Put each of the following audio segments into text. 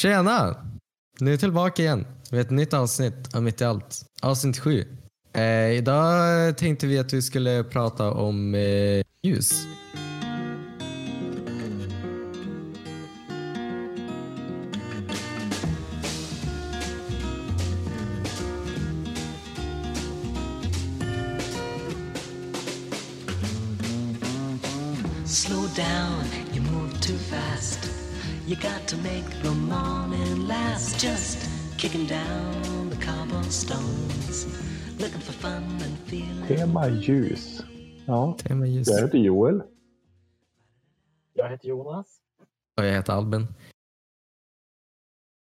Tjena! Nu är jag tillbaka igen med ett nytt avsnitt av Mitt i allt. Avsnitt sju. Eh, idag tänkte vi att vi skulle prata om eh, ljus. Slow down, you move too fast. You got to make the morning last. Just kicking down the cobblestones. Looking for fun and feeling. Tema ljus. Ja, Tema ljus. jag heter Joel. Jag heter Jonas. Och jag heter Albin.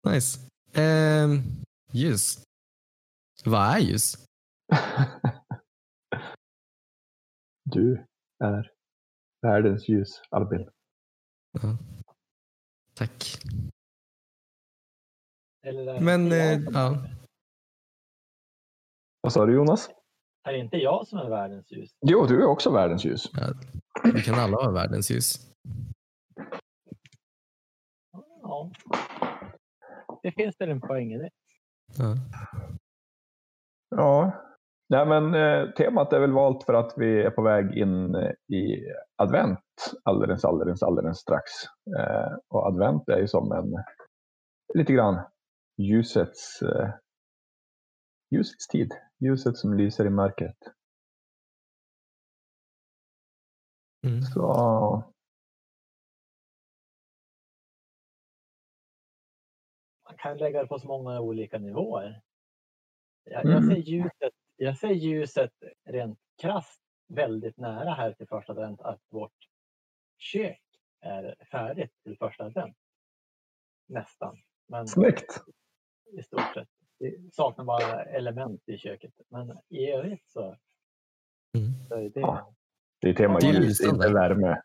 Nice. Ehm, ljus. Vad är ljus? Du är världens ljus, Albin. Ja. Tack. Men, eh, ja. Vad sa du Jonas? Är det inte jag som är världens ljus? Jo, du är också världens ljus. Vi kan alla vara världens ljus. Ja. Det finns väl en poäng i det. Ja. Ja, Nej, men eh, temat är väl valt för att vi är på väg in eh, i advent alldeles, alldeles, alldeles strax. Eh, och advent är ju som en lite grann ljusets, eh, ljusets tid. Ljuset som lyser i mörkret. Mm. Så Man kan lägga det på så många olika nivåer. Jag, Mm. jag, ser ljuset, jag ser ljuset rent krasst väldigt nära här till första advent att vårt kök är färdigt till första advent. Nästan. Men snyggt! i stort sett. Vi saknar bara element i köket. Men i övrigt så, Mm. så är det, Ja. Det är tema Det ljus, lysande. inte värme.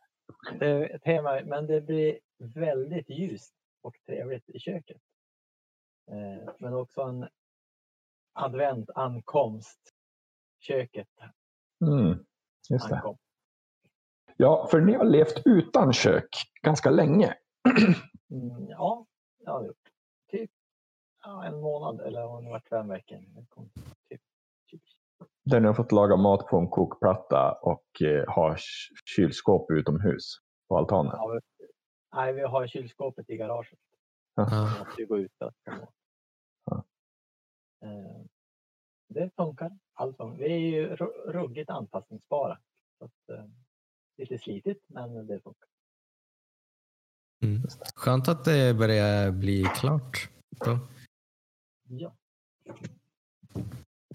det är ett tema. Men det blir väldigt ljust och trevligt i köket. Eh, men också en advent ankomst. Köket Mm, just det. ankom. Ja, för ni har levt utan kök ganska länge. Mm, ja, det har vi gjort. Typ ja, en månad eller om det var fem veckor. Typ, typ. Där ni har fått laga mat på en kokplatta och eh, ha ky- kylskåp utomhus på altanen. Ja, nej, vi har kylskåpet i garaget. Vi måste ju gå ut och Det funkar. Allt funkar. Vi är ju ru- ruggigt anpassningsbara. Så att, eh, lite slitigt, men det funkar. Mm. Skönt att det börjar bli klart. Då. Ja.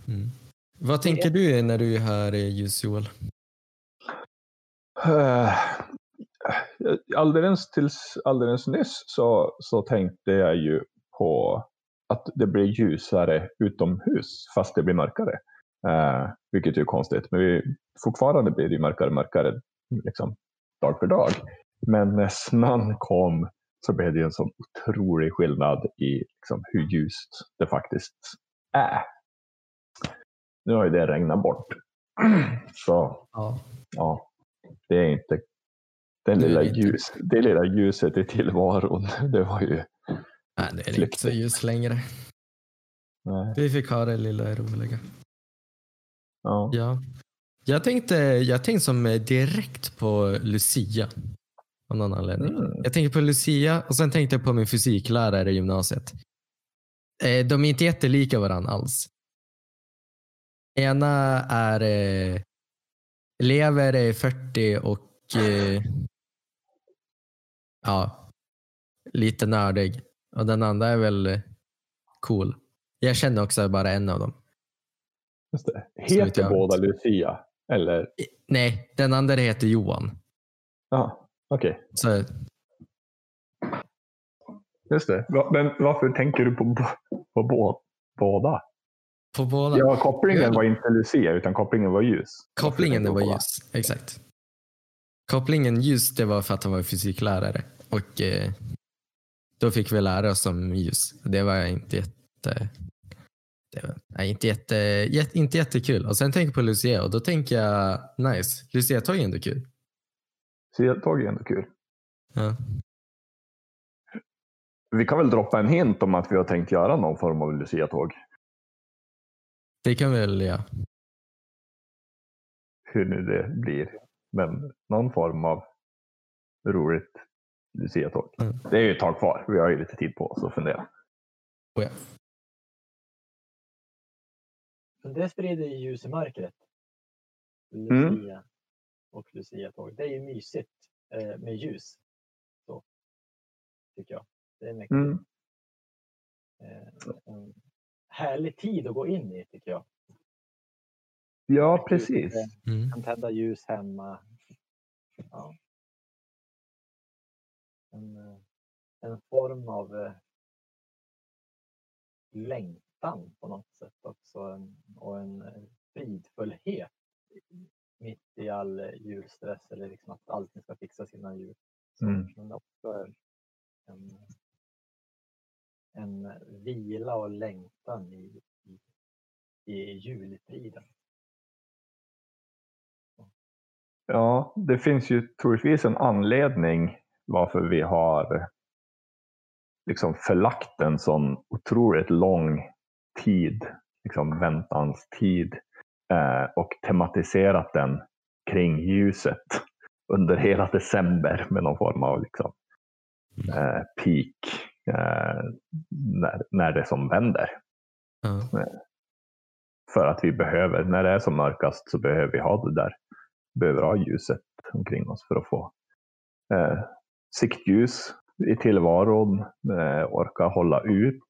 Mm. Vad tänker du när du hör eh, ljus Joel? Eh, Alldeles tills alldeles nyss så, så tänkte jag ju på att det blir ljusare utomhus fast det blir mörkare. Eh, vilket är konstigt. Men vi, fortfarande blir det mörkare och mörkare liksom, dag för dag. Men när snön kom så blev det en sån otrolig skillnad i liksom, hur ljust det faktiskt är. Nu har ju det regnat bort. Så Ja. ja, det är inte den Det lilla ljus, det lilla ljuset i tillvaron. Det var ju Nej, det är inte så ljus längre. nej, Vi fick ha det lilla roliga. ja. Ja. Jag tänkte, jag tänkte som eh, direkt på Lucia. Av någon anledning. Mm. Jag tänkte på Lucia och sen tänkte jag på min fysiklärare i gymnasiet. Eh, De är inte jättelika varandra alls. Ena är eh, lever är 40 och eh, ja, lite nördig. Och den andra är väl eh, cool. Jag känner också bara en av dem. Just det. Heter båda vet. Lucia? Eller? Nej, den andra heter Johan. Ja, okej. Så, Just det. Men varför tänker du på, på bå- båda? på båda. Ja, kopplingen var inte Lucia utan kopplingen var ljus. Kopplingen var ljus. Exakt. Kopplingen ljus det var för att han var fysiklärare. Och eh, då fick vi lära oss om ljus. Det var inte jätte... Det var, nej, inte, jätte, jätte, inte jättekul. Och sen tänker jag på Lucia och då tänker jag nice. Lucia tåg är ändå kul. Så jag tåg är ändå kul. Ja. vi kan väl droppa en hint om att vi har tänkt göra någon form av Lucia-tåg. Det kan vi väl göra. Hur nu det blir. Men någon form av roligt Lucia-tåg. Mm. Det är ju ett tag kvar. Vi har ju lite tid på oss att fundera. Oh, ja. Men det sprider ju ljus i mörkret. Mm. Lucia och Lucia-tåg. Det är ju mysigt eh, med ljus. Så, tycker jag. Det är mycket, Mm. eh, en härlig tid att gå in i tycker jag. Ja, precis. Mm. kan tända ljus hemma. Ja. En, eh, en form av eh, längtan på något sätt också en, och en eh, fridfullhet mitt i all julstress eller liksom att allting ska fixas innan jul. Så, Mm. Men också en, en vila och längtan i, i, i julfriden. Ja, det finns ju troligtvis en anledning varför vi har liksom förlagt en sån otroligt lång tid, liksom väntans tid eh, och tematiserat den kring ljuset under hela december med någon form av liksom, eh, peak eh, när, när det som vänder. Ja. För att vi behöver, när det är som mörkast så behöver vi ha det där, behöver ha ljuset omkring oss för att få eh, siktljus i tillvaron, eh, orka hålla ut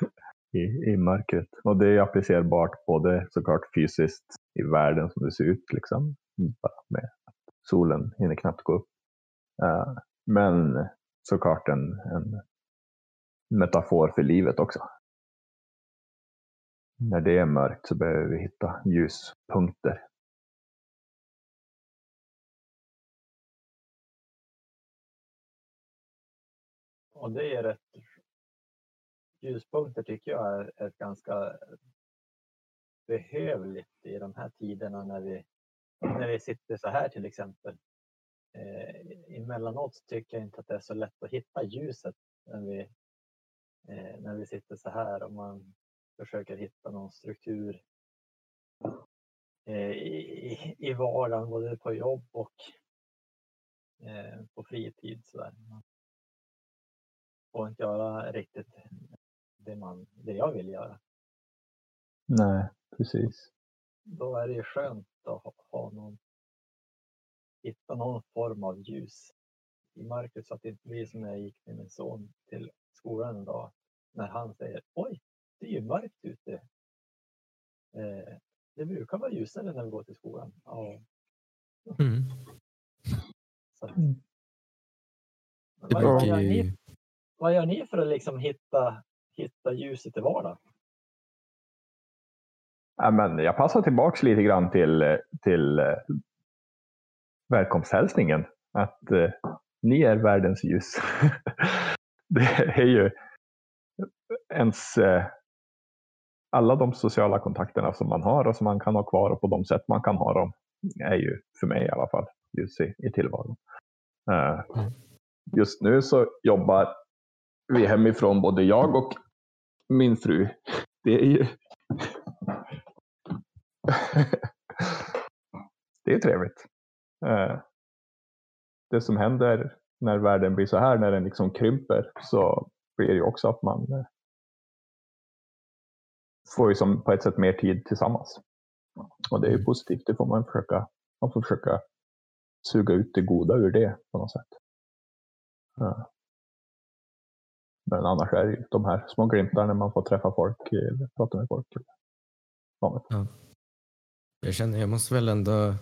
i, i mörkret. Och det är applicerbart både såklart fysiskt i världen som det ser ut, liksom, bara med solen hinner knappt gå upp. Eh, men såklart en, en metafor för livet också. När det är mörkt så behöver vi hitta ljuspunkter. Och det är rätt ljuspunkter tycker jag är, är ganska behövligt i de här tiderna när vi, när vi sitter så här till exempel. Eh, emellanåt tycker jag inte att det är så lätt att hitta ljuset när vi, eh, när vi sitter så här och man försöker hitta någon struktur eh, i, i- vardagen, både på jobb och eh, på fritid. Så där. Man får inte göra riktigt det, man, det jag vill göra. Nej, precis. Då är det ju skönt att ha, ha någon, hitta någon form av ljus i mörkret så att det inte blir som när jag gick med min son till skolan en dag när han säger oj, det är ju mörkt ute. Eh, det brukar vara ljusare när vi går till skolan. Ja, Mm. så att, Mm. Vad, vad, gör ni. Vad gör ni för att liksom hitta, hitta ljuset i vardagen? Ja, men jag passar tillbaks lite grann till, till eh, välkomsthälsningen. Att eh, ni är världens ljus. det är ju ens eh, alla de sociala kontakterna som man har och som man kan ha kvar och på de sätt man kan ha dem är ju för mig i alla fall ljus i, i tillvaron. Eh, Mm. Just nu så jobbar vi hemifrån både jag och min fru. Det är ju det är trevligt. Eh, Det som händer när världen blir så här, när den liksom krymper, så blir det ju också att man eh, får ju som på ett sätt mer tid tillsammans. Och det är ju positivt, det får man försöka, man får försöka suga ut det goda ur det på något sätt. Ja. Men annars är det ju de här små glimtarna när man får träffa folk eller prata med folk. Ja. jag. Känner, jag måste väl ändå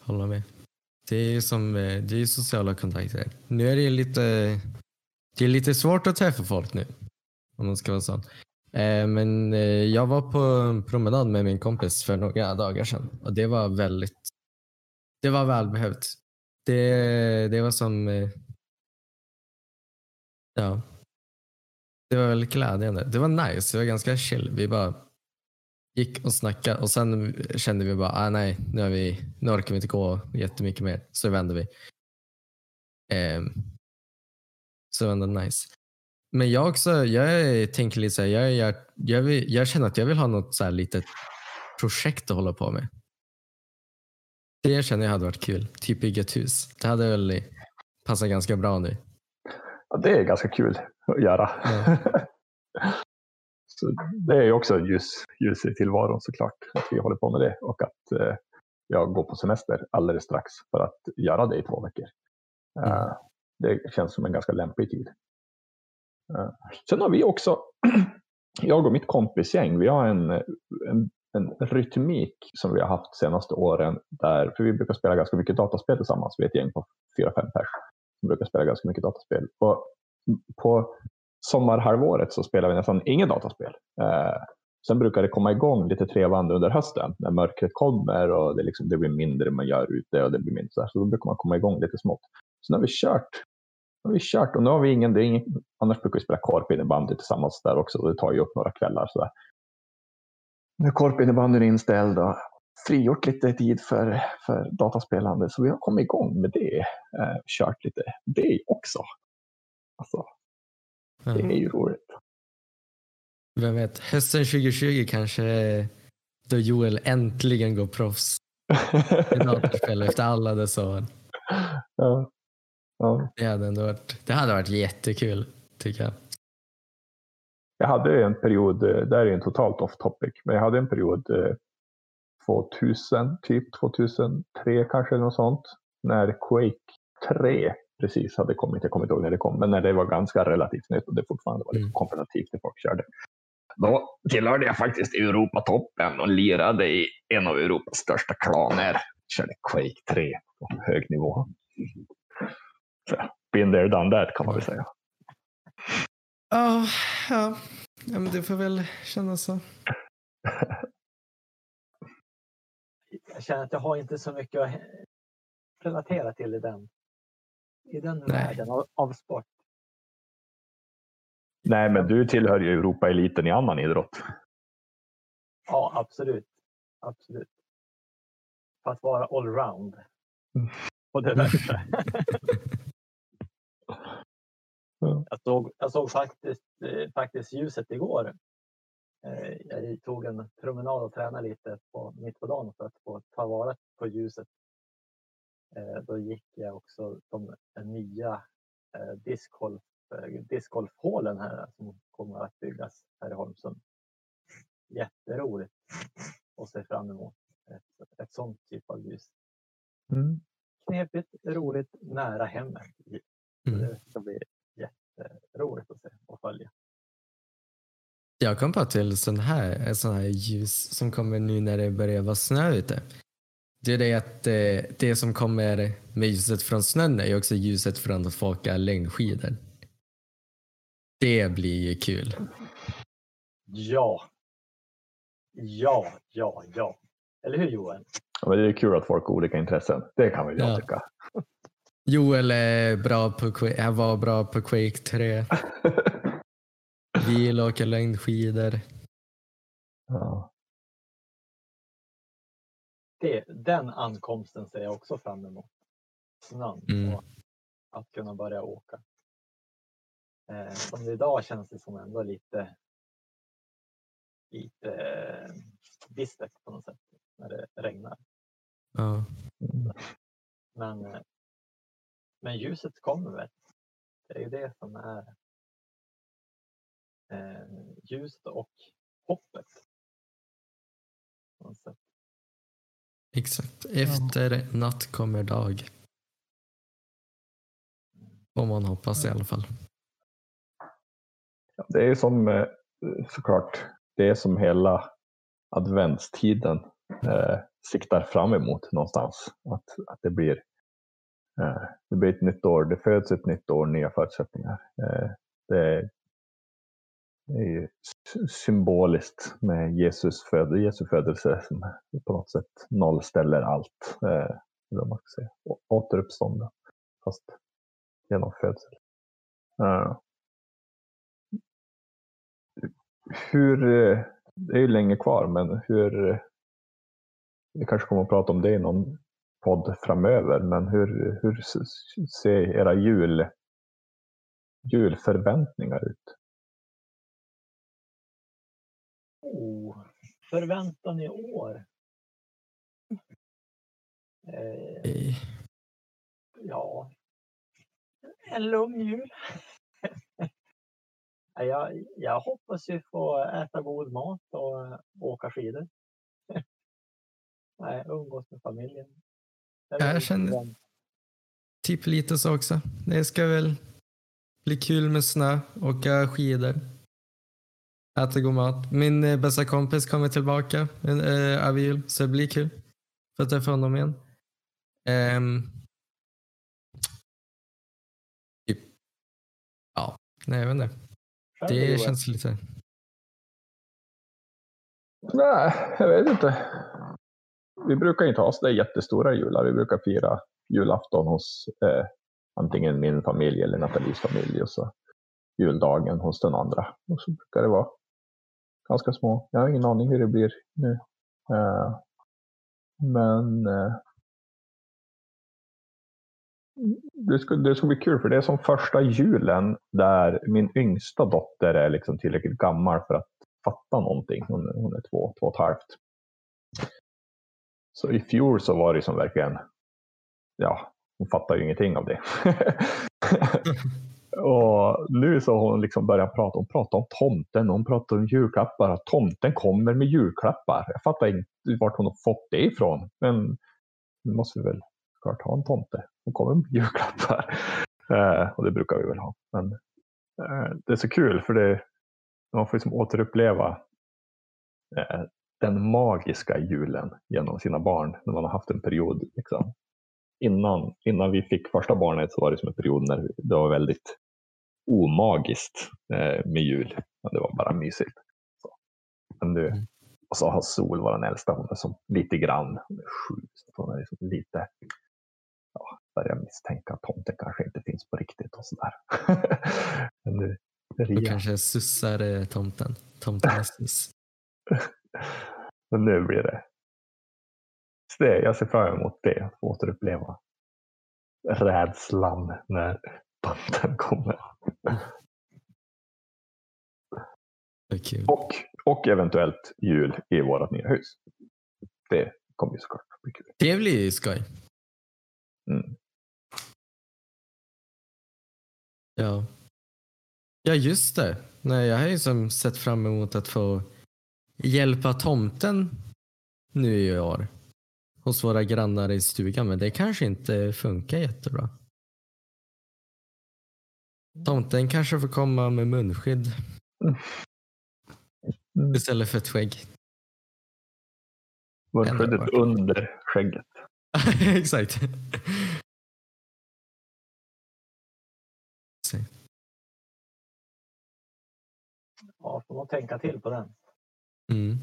hålla med. Det är ju som, eh, det är ju sociala kontakter. Nu är det ju lite, det är lite svårt att träffa folk nu. Om man ska vara sån. Eh, men jag var på en promenad med min kompis för några dagar sedan och det var väldigt, det var välbehövt. Det, det var som, ja, det var väldigt glädjande. Det var nice, det var ganska chill. Vi bara gick och snackade och sen kände vi bara, ah, nej, nu, har vi, nu orkar vi inte gå jättemycket mer. Så vände vi. Um, så det var ändå nice. Men jag också, jag tänker lite så här, jag, jag, jag, vill, jag känner att jag vill ha något så här litet projekt att hålla på med. Det känner jag hade varit kul. Typ bygga ett hus. Det hade väl passat ganska bra nu. Ja, det är ganska kul att göra. Ja. så det är ju också ljus, ljus i tillvaron såklart, att vi håller på med det och att eh, jag går på semester alldeles strax för att göra det i två veckor. Mm. det känns som en ganska lämplig tid. Eh, sen har vi också, jag och mitt kompisgäng, vi har en, en, en rytmik som vi har haft senaste åren, där, för vi brukar spela ganska mycket dataspel tillsammans, vi är ett gäng på fyra, fem pers som brukar spela ganska mycket dataspel. Och på sommarhalvåret så spelar vi nästan inget dataspel. Eh, sen brukar det komma igång lite trevande under hösten när mörkret kommer och det, liksom, det blir mindre man gör ute och det blir mindre så, här, så då brukar man komma igång lite smått. Så nu har vi kört. Nu har vi kört och nu har vi ingen, det är ingen annars brukar vi spela korpinnebandy tillsammans där också och det tar ju upp några kvällar. Så där. Nu är korpinnebandyn inställd och frigjort lite tid för, för dataspelande så vi har kommit igång med det. Eh, kört lite det också. Alltså, det är ju roligt. Vem vet, hösten 2020 kanske då Joel äntligen går proffs i efter alla dessa år. ja. Ja. Det hade ändå varit, det hade varit jättekul tycker jag. Jag hade en period, eh, det här är en totalt off topic, men jag hade en period eh, 2000, typ 2003 kanske eller något sånt, när Quake 3 precis hade kommit. Jag kommer inte ihåg när det kom, men när det var ganska relativt nytt och det fortfarande var lite Mm. kompetitivt när folk körde. Då tillhörde jag faktiskt Europatoppen och lirade i en av Europas största klaner. Körde Quake 3 på hög nivå. Så, been there, done that kan man väl säga. Ja, ja. ja men det får väl kännas så. Jag känner att jag har inte så mycket att relatera till i den, i den Nej. världen av, av sport. Nej, men du tillhör ju Europaeliten i annan idrott. Ja, absolut. Absolut. För att vara allround. Mm. Och det värsta. Ja. jag, såg, jag såg faktiskt, eh, faktiskt ljuset igår. Eh, jag tog en promenad och tränade lite på, mitt på dagen för att få ta vara på ljuset. Eh, då gick jag också de nya eh, discgolf, eh, discgolfhålen här som kommer att byggas här i Holmsund. Jätteroligt och se fram emot ett, ett sånt typ av ljus. Mm. Knepigt, roligt, nära hemmet. Mm. Det ska bli jätteroligt att se och följa. Jag kom på till sån här, sån här ljus som kommer nu när det börjar vara snö ute. Det är det att eh, det som kommer med ljuset från snön är ju också ljuset från att få åka längdskidor. Det blir ju kul. Ja. Ja, ja, ja. Eller hur Johan? Ja, men det är kul att folk har olika intressen. Det kan väl jag Ja. tycka. Joel är bra på, han var bra på Quake 3. Vill åka längdskidor. ja. Det, den ankomsten ser jag också fram emot. Snön Mm. att kunna börja åka. Eh, som idag känns det som ändå lite lite eh, bistert på något sätt när det regnar. Ja. Men, eh, men ljuset kommer väl. Det är ju det som är eh, ljuset och hoppet. På något sätt. Exakt. Efter natt kommer dag. Om man hoppas i alla fall. Ja, Det är som eh, såklart, det som hela adventstiden eh, siktar fram emot någonstans. Att, att det, blir, eh, det blir ett nytt år, det föds ett nytt år, nya förutsättningar. Eh, det, är, det är ju symboliskt med Jesus föd, Jesu födelse som på något sätt nollställer allt. Eh, vad man ska säga. Återuppstånden, fast genom födsel. Eh, hur, eh, det är ju länge kvar, men hur, eh, vi kanske kommer att prata om det i någon podd framöver, men hur, hur ser era jul, julförväntningar ut? Oh, förväntan i år? Eh, ja, en lugn jul. Jag, jag hoppas ju få äta god mat och eh, åka skidor. Nej, umgås med familjen. Jag känner- Typ lite så också. Det ska väl bli kul med snö, åka skidor, äta god mat. Min eh, bästa kompis kommer tillbaka eh, över jul, så det blir kul. För att träffa honom igen. Ehm. typ. Ja, nej jag vet inte. Det känns lite... Nej, jag vet inte. Vi brukar inte ha så där jättestora jular. Vi brukar fira julafton hos eh, antingen min familj eller Nathalies familj och så juldagen hos den andra. Och så brukar det vara ganska små. Jag har ingen aning hur det blir nu. Uh, men uh, det, ska, det ska bli kul för det är som första julen där min yngsta dotter är liksom tillräckligt gammal för att fatta någonting. Hon, hon är två, två och ett halvt. Så i fjol så var det som verkligen, ja, hon fattar ju ingenting av det. och nu så har hon liksom börjat prata, hon pratar om tomten, hon pratar om julklappar, att tomten kommer med julklappar. Jag fattar inte vart hon har fått det ifrån, men nu måste vi väl klart ha en tomte. Hon kommer med julklappar. Eh, och det brukar vi väl ha. Men eh, det är så kul för det, man får liksom återuppleva eh, den magiska julen genom sina barn när man har haft en period. Liksom. Innan, innan vi fick första barnet så var det som en period när det var väldigt omagiskt eh, med jul. Men det var bara mysigt. Så. Men nu, Mm. och så har Sol, vår äldsta, hon är som lite grann, hon är sju, så hon är liksom lite, ja, börjar misstänka att tomten kanske inte finns på riktigt och sådär. Men nu, Då Ria, kanske sussar eh, tomten. Tomten är sus. Men nu blir det. Så det jag ser fram emot det, att återuppleva rädslan när tomten kommer. Och, och eventuellt jul i vårt nya hus. Det kommer ju såklart bli kul. Det blir ju skoj. Mm. Ja. Ja, just det. Nej, jag har ju som sett fram emot att få hjälpa tomten nu i år hos våra grannar i stugan, men det kanske inte funkar jättebra. Tomten kanske får komma med munskydd Mm. istället för ett skägg. Munskyddet under skägget. Exakt. Ja, får man tänka till på den. Mm,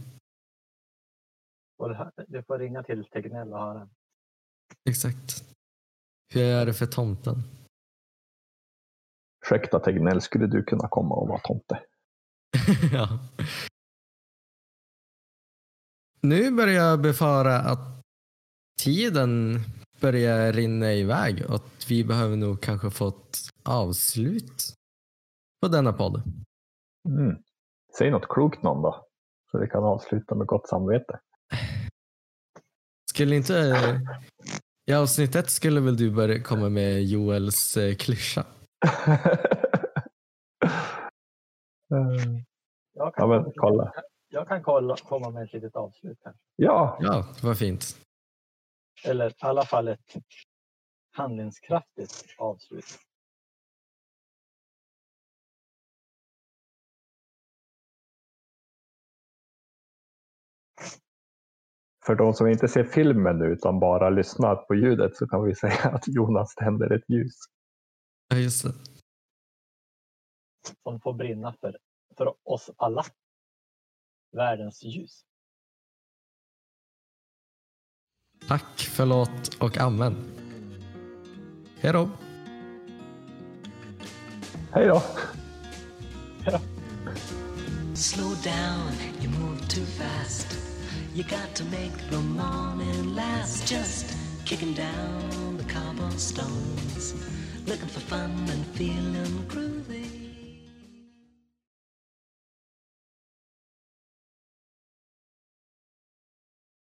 Och det här- Du får ringa till Tegnell och höra. exakt. Hur är det för tomten? Ursäkta Tegnell, skulle du kunna komma och vara tomte? ja. Nu börjar jag befara att tiden börjar rinna iväg och att vi behöver nog kanske få ett avslut på denna podd. Mm. Säg något klokt någon då, så vi kan avsluta med gott samvete. Skulle inte... I avsnitt ett skulle väl du börja komma med Joels eh, klyscha? Eh, Jag kan, ja, men komma- kolla. jag kan kolla, komma med ett litet avslut här. Ja, Ja, vad fint. Eller i alla fall ett handlingskraftigt avslut. för de som inte ser filmen nu utan bara lyssnar på ljudet så kan vi säga att Jonas tänder ett ljus. Ja, just det. som får brinna för, för oss alla. Världens ljus. Tack, förlåt och amen. Hej då. Hej då! Slow down, you move too fast. You got to make the morning last. Just kicking down the cobblestones, looking for fun and feeling groove.